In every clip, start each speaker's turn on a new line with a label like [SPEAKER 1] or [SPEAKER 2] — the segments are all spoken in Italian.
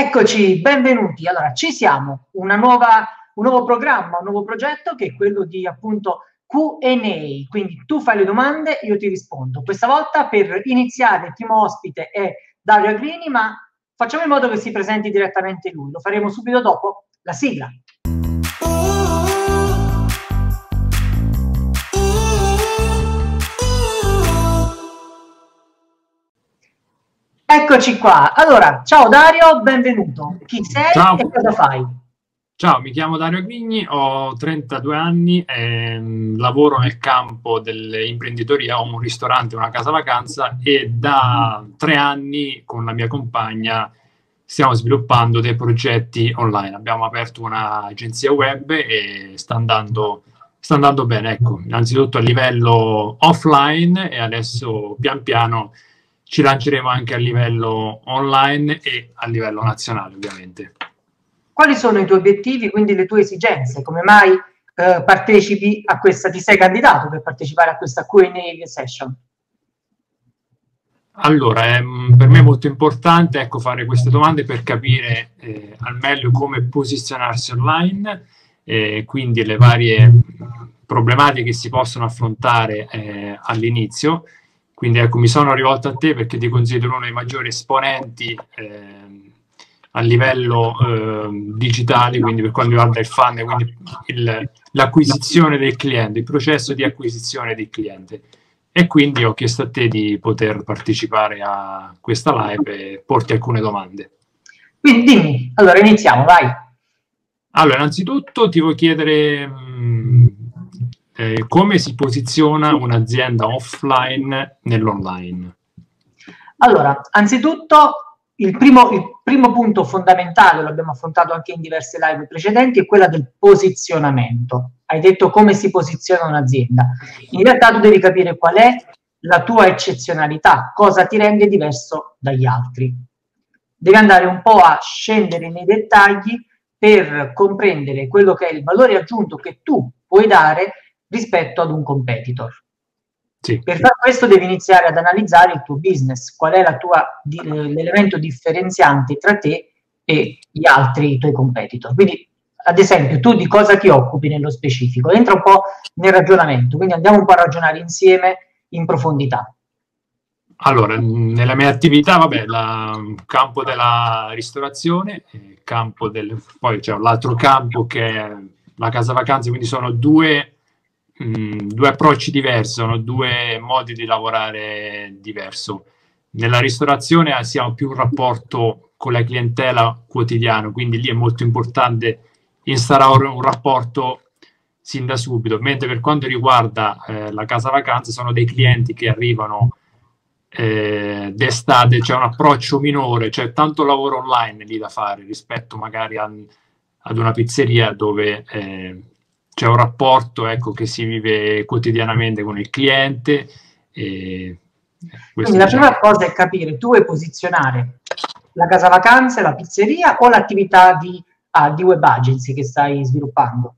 [SPEAKER 1] Eccoci, benvenuti. Allora, ci siamo, nuova, un nuovo programma, un nuovo progetto che è quello di appunto Q&A, quindi tu fai le domande, io ti rispondo. Questa volta per iniziare il primo ospite è Dario Agrini, ma facciamo in modo che si presenti direttamente lui. Lo faremo subito dopo la sigla. Eccoci qua. Allora, ciao Dario, benvenuto. Chi sei ciao. e cosa fai?
[SPEAKER 2] Ciao, mi chiamo Dario Grigni, ho 32 anni, ehm, lavoro nel campo dell'imprenditoria, ho un ristorante, una casa vacanza e da tre anni con la mia compagna stiamo sviluppando dei progetti online. Abbiamo aperto un'agenzia web e sta andando, sta andando bene, ecco, innanzitutto a livello offline e adesso pian piano ci lanceremo anche a livello online e a livello nazionale, ovviamente.
[SPEAKER 1] Quali sono i tuoi obiettivi, quindi le tue esigenze? Come mai eh, partecipi a questa, ti sei candidato per partecipare a questa Q&A session?
[SPEAKER 2] Allora, è, per me è molto importante ecco, fare queste domande per capire eh, al meglio come posizionarsi online, eh, quindi le varie problematiche che si possono affrontare eh, all'inizio quindi ecco, mi sono rivolto a te perché ti considero uno dei maggiori esponenti eh, a livello eh, digitale, quindi per quanto riguarda il fan, quindi il, l'acquisizione del cliente, il processo di acquisizione del cliente. E quindi ho chiesto a te di poter partecipare a questa live e porti alcune domande.
[SPEAKER 1] Quindi dimmi, allora iniziamo, vai.
[SPEAKER 2] Allora, innanzitutto ti voglio chiedere mh, mm, eh, come si posiziona un'azienda offline nell'online?
[SPEAKER 1] Allora, anzitutto il primo, il primo punto fondamentale, lo abbiamo affrontato anche in diverse live precedenti, è quella del posizionamento. Hai detto come si posiziona un'azienda. In realtà tu devi capire qual è la tua eccezionalità, cosa ti rende diverso dagli altri. Devi andare un po' a scendere nei dettagli per comprendere quello che è il valore aggiunto che tu puoi dare rispetto ad un competitor. Sì. Per fare questo devi iniziare ad analizzare il tuo business, qual è tua, di, l'elemento differenziante tra te e gli altri i tuoi competitor. Quindi, ad esempio, tu di cosa ti occupi nello specifico? Entra un po' nel ragionamento, quindi andiamo un po' a ragionare insieme in profondità.
[SPEAKER 2] Allora, nella mia attività, vabbè, il campo della ristorazione, campo del, poi c'è l'altro campo che è la casa vacanze, quindi sono due mm, due approcci diversi, sono due modi di lavorare diverso. Nella ristorazione si ha più un rapporto con la clientela quotidiano, quindi lì è molto importante instaurare un rapporto sin da subito, mentre per quanto riguarda eh, la casa vacanza sono dei clienti che arrivano eh, d'estate, c'è un approccio minore, c'è tanto lavoro online lì da fare rispetto magari a, ad una pizzeria dove eh, c'è un rapporto ecco, che si vive quotidianamente con il cliente. E
[SPEAKER 1] Quindi la diciamo... prima cosa è capire, tu vuoi posizionare la casa vacanze, la pizzeria o l'attività di, ah, di web agency che stai sviluppando?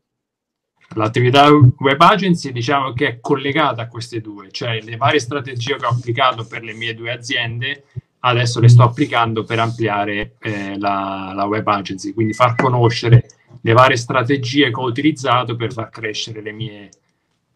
[SPEAKER 2] L'attività web agency diciamo che è collegata a queste due, cioè le varie strategie che ho applicato per le mie due aziende, adesso le sto applicando per ampliare eh, la, la web agency, quindi far conoscere le varie strategie che ho utilizzato per far crescere le mie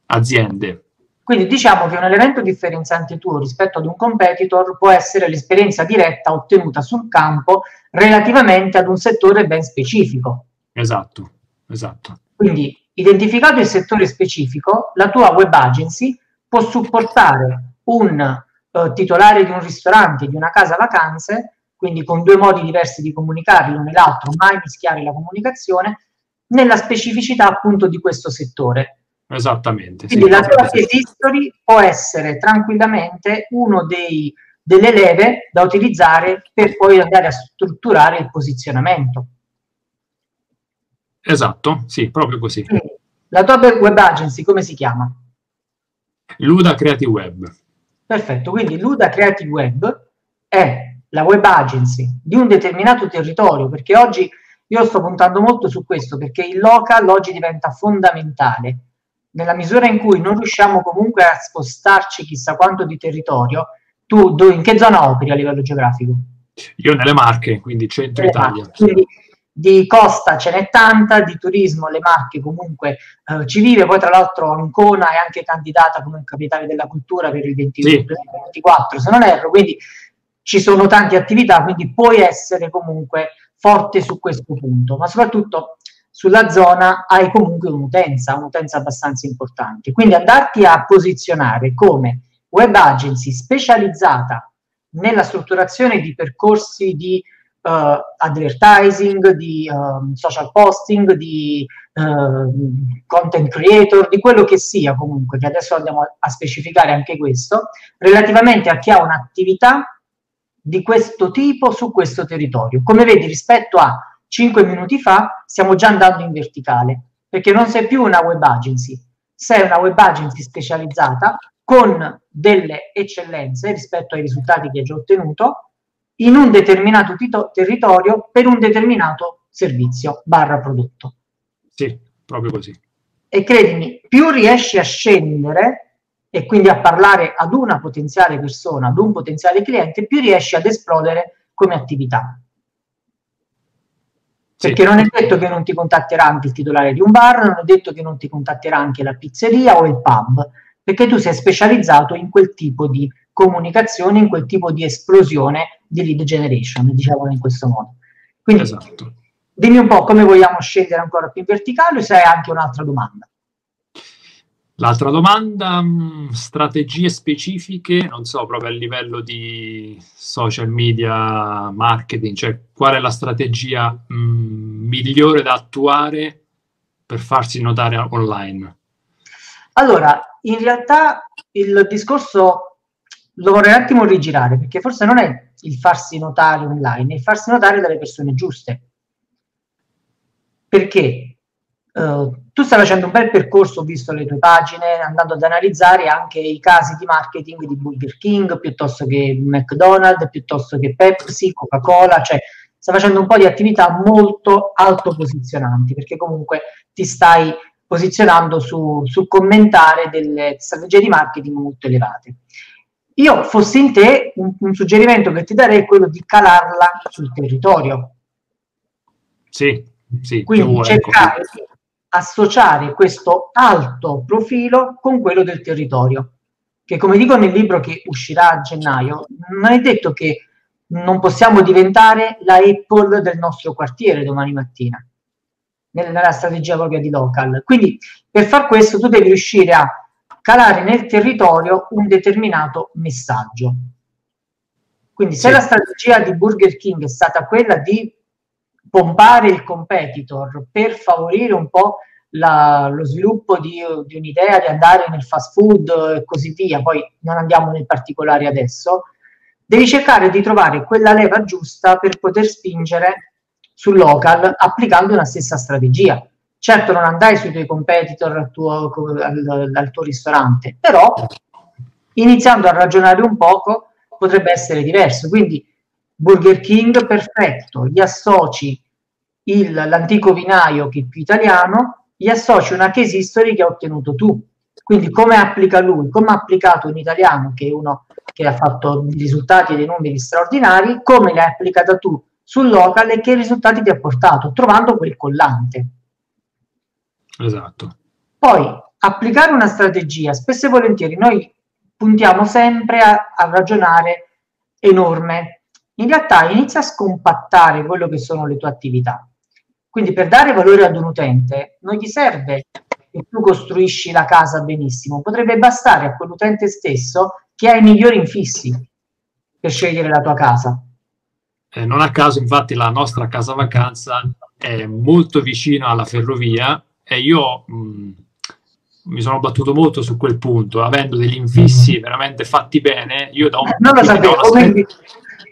[SPEAKER 2] aziende.
[SPEAKER 1] Quindi diciamo che un elemento differenziante tuo rispetto ad un competitor può essere l'esperienza diretta ottenuta sul campo relativamente ad un settore ben specifico.
[SPEAKER 2] Esatto, esatto.
[SPEAKER 1] Quindi identificato il settore specifico, la tua web agency può supportare un uh, titolare di un ristorante, di una casa vacanze, quindi con due modi diversi di comunicare l'uno e l'altro, mai mischiare la comunicazione, nella specificità appunto di questo settore.
[SPEAKER 2] Esattamente.
[SPEAKER 1] Quindi sì, la tua case history può essere tranquillamente uno dei, delle leve da utilizzare per poi andare a strutturare il posizionamento.
[SPEAKER 2] Esatto, sì, proprio così. Quindi,
[SPEAKER 1] la tua web agency come si chiama?
[SPEAKER 2] Luda Creative Web.
[SPEAKER 1] Perfetto, quindi Luda Creative Web è la web agency di un determinato territorio, perché oggi io sto puntando molto su questo, perché il local oggi diventa fondamentale. Nella misura in cui non riusciamo comunque a spostarci chissà quanto di territorio, tu in che zona operi a livello geografico?
[SPEAKER 2] Io nelle Marche, quindi centro Italia.
[SPEAKER 1] Quindi di costa ce n'è tanta, di turismo le Marche comunque eh, ci vive, poi tra l'altro Ancona è anche candidata come capitale della cultura per il 2024, sì. se non erro, quindi ci sono tante attività, quindi puoi essere comunque forte su questo punto, ma soprattutto sulla zona hai comunque un'utenza, un'utenza abbastanza importante. Quindi andarti a posizionare come web agency specializzata nella strutturazione di percorsi di uh, advertising, di uh, social posting, di uh, content creator, di quello che sia comunque, che adesso andiamo a, specificare anche questo, relativamente a chi ha un'attività di questo tipo su questo territorio. Come vedi, rispetto a 5 minuti fa, stiamo già andando in verticale, perché non sei più una web agency, sei una web agency specializzata con delle eccellenze rispetto ai risultati che hai già ottenuto in un determinato tito- territorio per un determinato servizio barra prodotto.
[SPEAKER 2] Sì, proprio così.
[SPEAKER 1] E credimi, più riesci a scendere e quindi a parlare ad una potenziale persona, ad un potenziale cliente, più riesci ad esplodere come attività. Perché non è detto che non ti contatterà anche il titolare di un bar, non è detto che non ti contatterà anche la pizzeria o il pub, perché tu sei specializzato in quel tipo di comunicazione, in quel tipo di esplosione di lead generation, diciamo in questo modo. Quindi esatto. dimmi un po' come vogliamo scendere ancora più in verticale, se hai anche un'altra domanda.
[SPEAKER 2] L'altra domanda, mm, strategie specifiche, non so, proprio a livello di social media, marketing, cioè qual è la strategia mh, mm, migliore da attuare per farsi notare online?
[SPEAKER 1] Allora, in realtà il discorso lo vorrei un attimo rigirare, perché forse non è il farsi notare online, è il farsi notare dalle persone giuste. Perché uh, tu stai facendo un bel percorso, ho visto le tue pagine, andando ad analizzare anche i casi di marketing di Burger King, piuttosto che McDonald's, piuttosto che Pepsi, Coca-Cola, cioè stai facendo un po' di attività molto alto posizionanti, perché comunque ti stai posizionando su, su commentare delle strategie di marketing molto elevate. Io, fossi in te, un, un suggerimento che ti darei è quello di calarla sul territorio.
[SPEAKER 2] Sì, sì.
[SPEAKER 1] Quindi cercare ecco. Associare questo alto profilo con quello del territorio. Che come dico nel libro che uscirà a gennaio, non è detto che non possiamo diventare la Apple del nostro quartiere domani mattina, nella strategia propria di local. Quindi per far questo tu devi riuscire a calare nel territorio un determinato messaggio. Quindi se sì. la strategia di Burger King è stata quella di pompare il competitor per favorire un po' la, lo sviluppo di, di, un'idea di andare nel fast food e così via, poi non andiamo nel particolare adesso, devi cercare di trovare quella leva giusta per poter spingere sul local applicando una stessa strategia. Certo non andai sui tuoi competitor al tuo, al, al tuo ristorante, però iniziando a ragionare un poco potrebbe essere diverso. Quindi Burger King perfetto, gli associ il, l'antico vinaio che è più italiano, gli associ una case history che ha ottenuto tu. Quindi come applica lui, come ha applicato un italiano che è uno che ha fatto risultati e dei numeri straordinari, come l'hai applicata tu sul local e che risultati ti ha portato, trovando quel collante.
[SPEAKER 2] Esatto.
[SPEAKER 1] Poi applicare una strategia, spesso e volentieri noi puntiamo sempre a, a ragionare enorme. In realtà inizia a scompattare quello che sono le tue attività. Quindi per dare valore ad un utente non gli serve che tu costruisci la casa benissimo, potrebbe bastare a quell'utente stesso che ha i migliori infissi per scegliere la tua casa.
[SPEAKER 2] Eh, non a caso, infatti, la nostra casa vacanza è molto vicino alla ferrovia e io mh, mi sono battuto molto su quel punto, avendo degli infissi veramente fatti bene, io da un, non lo sapevo, da un, aspetto,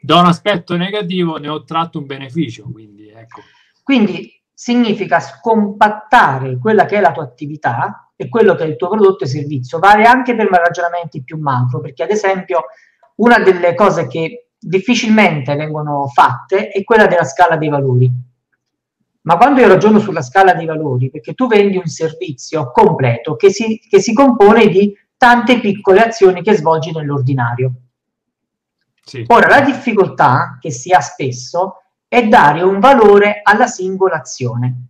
[SPEAKER 2] da un aspetto negativo ne ho tratto un beneficio. Quindi, ecco.
[SPEAKER 1] Quindi significa scompattare quella che è la tua attività e quello che è il tuo prodotto e servizio. Vale anche per ragionamenti più macro, perché ad esempio una delle cose che difficilmente vengono fatte è quella della scala dei valori ma quando io ragiono sulla scala dei valori, perché tu vendi un servizio completo che si, che si compone di tante piccole azioni che svolgi nell'ordinario. Sì. Ora, la difficoltà che si ha spesso è dare un valore alla singola azione.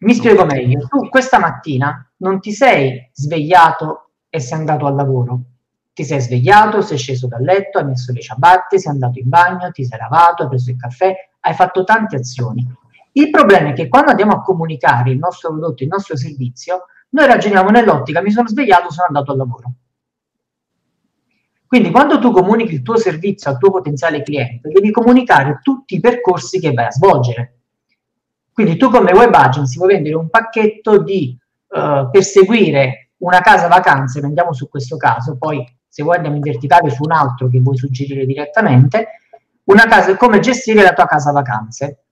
[SPEAKER 1] Mi spiego meglio. Tu questa mattina non ti sei svegliato e sei andato al lavoro. Ti sei svegliato, sei sceso dal letto, hai messo le ciabatte, sei andato in bagno, ti sei lavato, hai preso il caffè, hai fatto tante azioni. Il problema è che quando andiamo a comunicare il nostro prodotto, il nostro servizio, noi ragioniamo nell'ottica mi sono svegliato, sono andato al lavoro. Quindi quando tu comunichi il tuo servizio al tuo potenziale cliente, devi comunicare tutti i percorsi che vai a svolgere. Quindi tu come web agency vuoi vendere un pacchetto di uh, per seguire una casa vacanze, andiamo su questo caso, poi se vuoi andiamo in verticale su un altro che vuoi suggerire direttamente, una casa, come gestire la tua casa vacanze.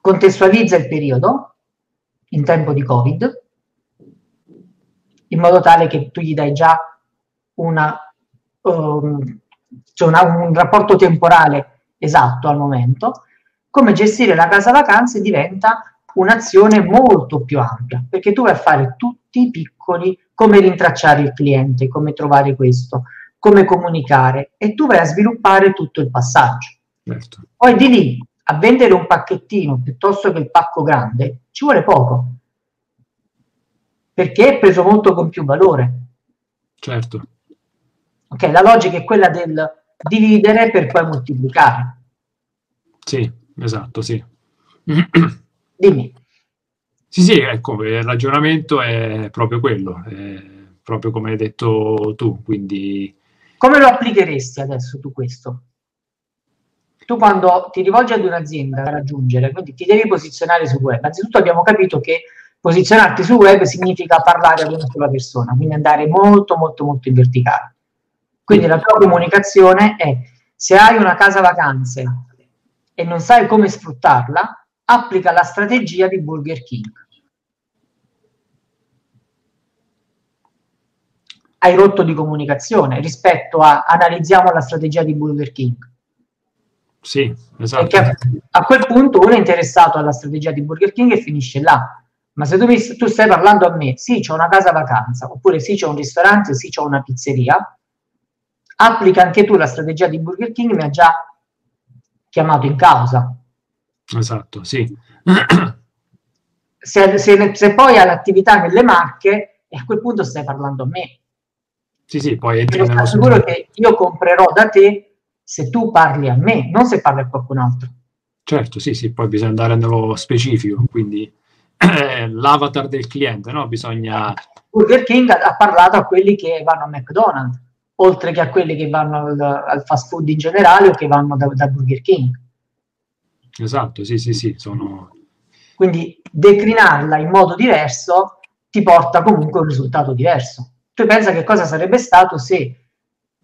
[SPEAKER 1] Contestualizza il periodo in tempo di Covid, in modo tale che tu gli dai già una, um, cioè una, un rapporto temporale esatto al momento, come gestire la casa vacanze diventa un'azione molto più ampia, perché tu vai a fare tutti i piccoli, come rintracciare il cliente, come trovare questo, come comunicare, e tu vai a sviluppare tutto il passaggio. Certo. Poi di lì a vendere un pacchettino piuttosto che il pacco grande ci vuole poco, perché è preso molto con più valore.
[SPEAKER 2] Certo.
[SPEAKER 1] Ok, la logica è quella del dividere per poi moltiplicare.
[SPEAKER 2] Sì, Esatto, sì.
[SPEAKER 1] Dimmi.
[SPEAKER 2] Sì, sì, ecco, il ragionamento è proprio quello, è proprio come hai detto tu, quindi...
[SPEAKER 1] Come lo applicheresti adesso tu questo? Tu quando ti rivolgi ad un'azienda da raggiungere, quindi ti devi posizionare sul web, anzitutto abbiamo capito che posizionarti sul web significa parlare ad una sola persona, quindi andare molto, molto, molto in verticale. Quindi la tua comunicazione è, se hai una casa vacanze e non sai come sfruttarla, applica la strategia di Burger King. Hai rotto di comunicazione rispetto a analizziamo la strategia di Burger King.
[SPEAKER 2] Sì, esatto.
[SPEAKER 1] Perché a, quel punto uno è interessato alla strategia di Burger King e finisce là. Ma se tu, mi, tu stai parlando a me, sì, c'è una casa vacanza, oppure sì, c'è un ristorante, sì, c'è una pizzeria, applica anche tu la strategia di Burger King, mi ha già chiamato in causa.
[SPEAKER 2] Esatto, sì.
[SPEAKER 1] Se, se, se poi hai l'attività nelle marche, a quel punto stai parlando a me.
[SPEAKER 2] Sì, sì, poi
[SPEAKER 1] entri nello sicuro che io comprerò da te se tu parli a me, non se parli a qualcun altro.
[SPEAKER 2] Certo, sì, sì, poi bisogna andare nello specifico, quindi eh, l'avatar del cliente, no? Bisogna...
[SPEAKER 1] Burger King ha, ha parlato a quelli che vanno a McDonald's oltre che a quelli che vanno al, al fast food in generale o che vanno da, da Burger King.
[SPEAKER 2] Esatto, sì, sì, sì, sono...
[SPEAKER 1] Quindi declinarla in modo diverso ti porta comunque a un risultato diverso. Tu pensa che cosa sarebbe stato se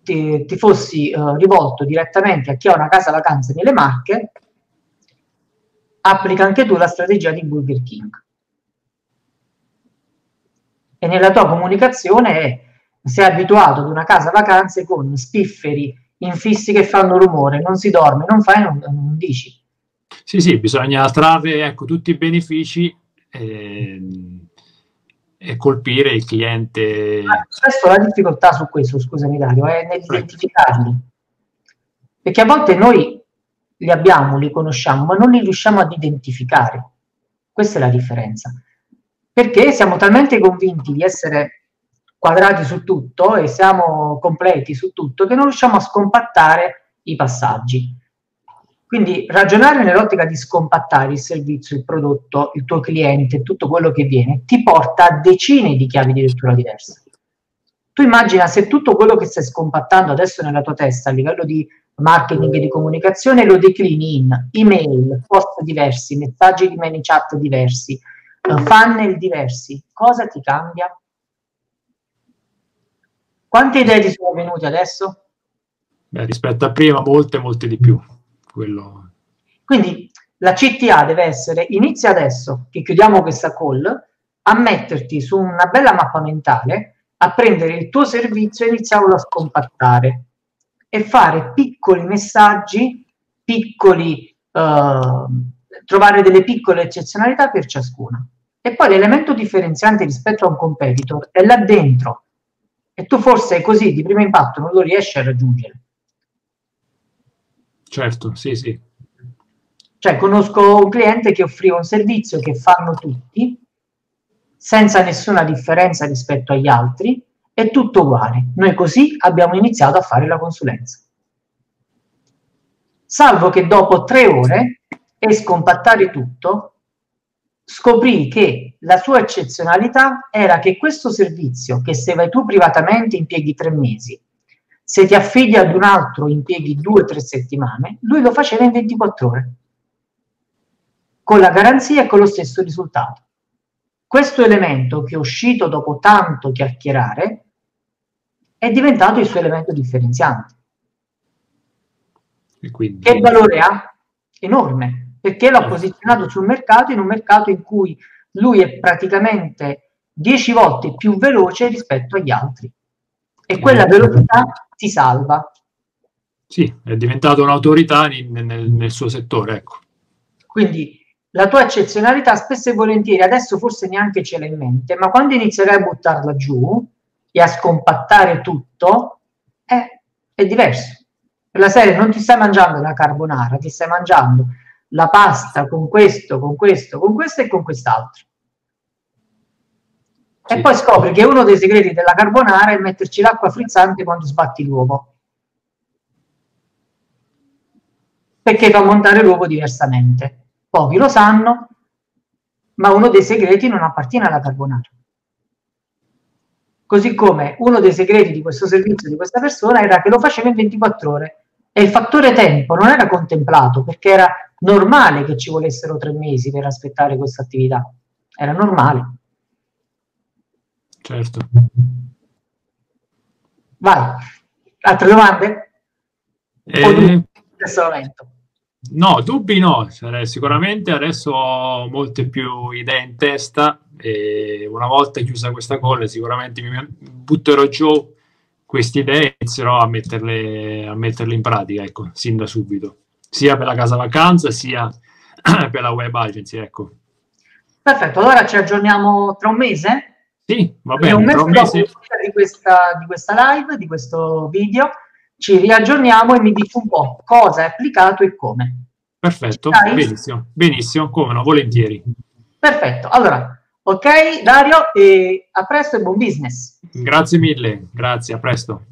[SPEAKER 1] ti, ti fossi uh, rivolto direttamente a chi ha una casa vacanze nelle Marche, applica anche tu la strategia di Burger King. E nella tua comunicazione è sei abituato ad una casa vacanze con spifferi infissi che fanno rumore, non si dorme, non fai, non, non dici.
[SPEAKER 2] Sì, sì, bisogna trarre ecco, tutti i benefici e, e colpire il cliente.
[SPEAKER 1] Ah, spesso la difficoltà su questo, scusami Dario, è nell'identificarli. Perché a volte noi li abbiamo, li conosciamo, ma non li riusciamo ad identificare. Questa è la differenza. Perché siamo talmente convinti di essere quadrati su tutto e siamo completi su tutto che non riusciamo a scompattare i passaggi. Quindi ragionare nell'ottica di scompattare il servizio, il prodotto, il tuo cliente, tutto quello che viene, ti porta a decine di chiavi di lettura diverse. Tu immagina se tutto quello che stai scompattando adesso nella tua testa a livello di marketing e di comunicazione lo declini in email, post diversi, messaggi di mail chat diversi, funnel diversi, cosa ti cambia? Quante idee ti sono venute adesso?
[SPEAKER 2] Beh, rispetto a prima, molte, molte di più. Quello...
[SPEAKER 1] Quindi la CTA deve essere, inizia adesso che chiudiamo questa call, a metterti su una bella mappa mentale, a prendere il tuo servizio e iniziarlo a scompattare e fare piccoli messaggi, piccoli, uh, trovare delle piccole eccezionalità per ciascuna. E poi l'elemento differenziante rispetto a un competitor è là dentro e tu forse così di primo impatto non lo riesci a raggiungere.
[SPEAKER 2] Certo, sì, sì.
[SPEAKER 1] Cioè, conosco un cliente che offriva un servizio che fanno tutti, senza nessuna differenza rispetto agli altri, è tutto uguale. Noi così abbiamo iniziato a fare la consulenza. Salvo che dopo tre ore e scompattare tutto, scoprì che la sua eccezionalità era che questo servizio, che se vai tu privatamente impieghi tre mesi, se ti affidi ad un altro impieghi due o tre settimane, lui lo faceva in 24 ore, con la garanzia e con lo stesso risultato. Questo elemento che è uscito dopo tanto chiacchierare è diventato il suo elemento differenziante. Quindi... Che valore ha? Enorme, perché l'ha posizionato sul mercato in un mercato in cui lui è praticamente 10 volte più veloce rispetto agli altri e quella velocità ti salva.
[SPEAKER 2] Sì, è diventato un'autorità nel, nel, nel suo settore, ecco.
[SPEAKER 1] Quindi la tua eccezionalità spesso e volentieri, adesso forse neanche ce l'hai in mente, ma quando inizierai a buttarla giù e a scompattare tutto, eh, è diverso. Per la serie non ti stai mangiando la carbonara, ti stai mangiando la pasta con questo, con questo, con questo e con quest'altro. Sì. E poi scopri che uno dei segreti della carbonara è metterci l'acqua frizzante quando sbatti l'uovo. Perché fa montare l'uovo diversamente pochi lo sanno, ma uno dei segreti non appartiene alla carbonara. Così come uno dei segreti di questo servizio di questa persona era che lo faceva in 24 ore e il fattore tempo non era contemplato perché era normale che ci volessero tre mesi per aspettare questa attività. Era normale.
[SPEAKER 2] Certo.
[SPEAKER 1] Vai. Altre domande? Eh... O in questo momento?
[SPEAKER 2] No, dubbi no, sicuramente adesso ho molte più idee in testa e una volta chiusa questa call sicuramente mi butterò giù queste idee e inizierò a metterle, a metterle in pratica, ecco, sin da subito, sia per la casa vacanza sia per la web agency, ecco.
[SPEAKER 1] Perfetto, allora ci aggiorniamo tra un mese?
[SPEAKER 2] Sì, va bene,
[SPEAKER 1] un mese, tra un mese. Di questa, di questa live, di questo video ci riaggiorniamo e mi dici un po' cosa è applicato e come.
[SPEAKER 2] Perfetto, benissimo, benissimo, come no, volentieri.
[SPEAKER 1] Perfetto, allora, ok Dario, e a presto e buon business.
[SPEAKER 2] Grazie mille, grazie, a presto.